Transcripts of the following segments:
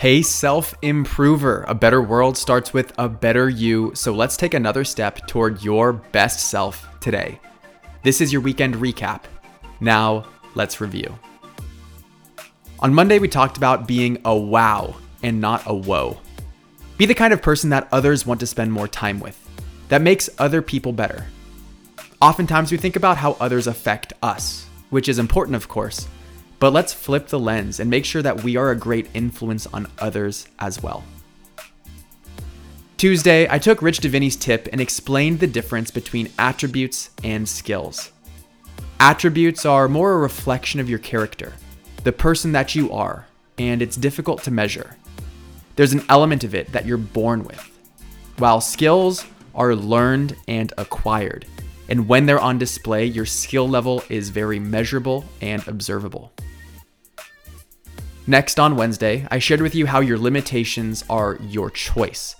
Hey, self improver. A better world starts with a better you. So let's take another step toward your best self today. This is your weekend recap. Now, let's review. On Monday, we talked about being a wow and not a whoa. Be the kind of person that others want to spend more time with, that makes other people better. Oftentimes, we think about how others affect us, which is important, of course but let's flip the lens and make sure that we are a great influence on others as well. Tuesday, I took Rich Diviney's tip and explained the difference between attributes and skills. Attributes are more a reflection of your character, the person that you are, and it's difficult to measure. There's an element of it that you're born with, while skills are learned and acquired. And when they're on display, your skill level is very measurable and observable. Next, on Wednesday, I shared with you how your limitations are your choice.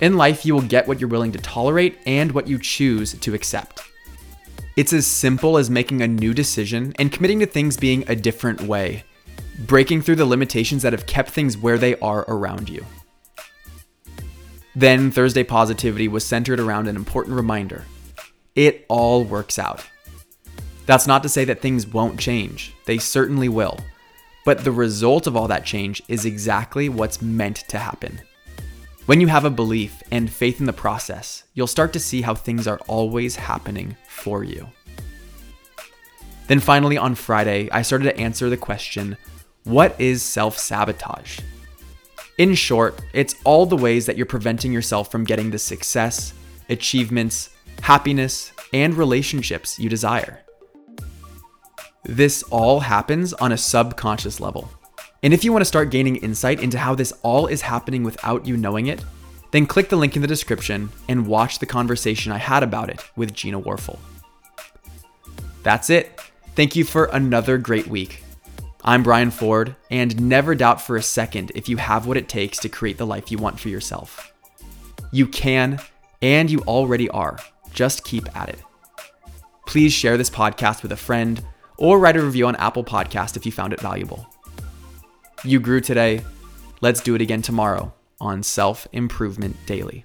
In life, you will get what you're willing to tolerate and what you choose to accept. It's as simple as making a new decision and committing to things being a different way, breaking through the limitations that have kept things where they are around you. Then, Thursday Positivity was centered around an important reminder it all works out. That's not to say that things won't change, they certainly will. But the result of all that change is exactly what's meant to happen. When you have a belief and faith in the process, you'll start to see how things are always happening for you. Then finally, on Friday, I started to answer the question what is self sabotage? In short, it's all the ways that you're preventing yourself from getting the success, achievements, happiness, and relationships you desire. This all happens on a subconscious level. And if you want to start gaining insight into how this all is happening without you knowing it, then click the link in the description and watch the conversation I had about it with Gina Warfel. That's it. Thank you for another great week. I'm Brian Ford, and never doubt for a second if you have what it takes to create the life you want for yourself. You can, and you already are. Just keep at it. Please share this podcast with a friend or write a review on Apple Podcast if you found it valuable. You grew today. Let's do it again tomorrow on Self Improvement Daily.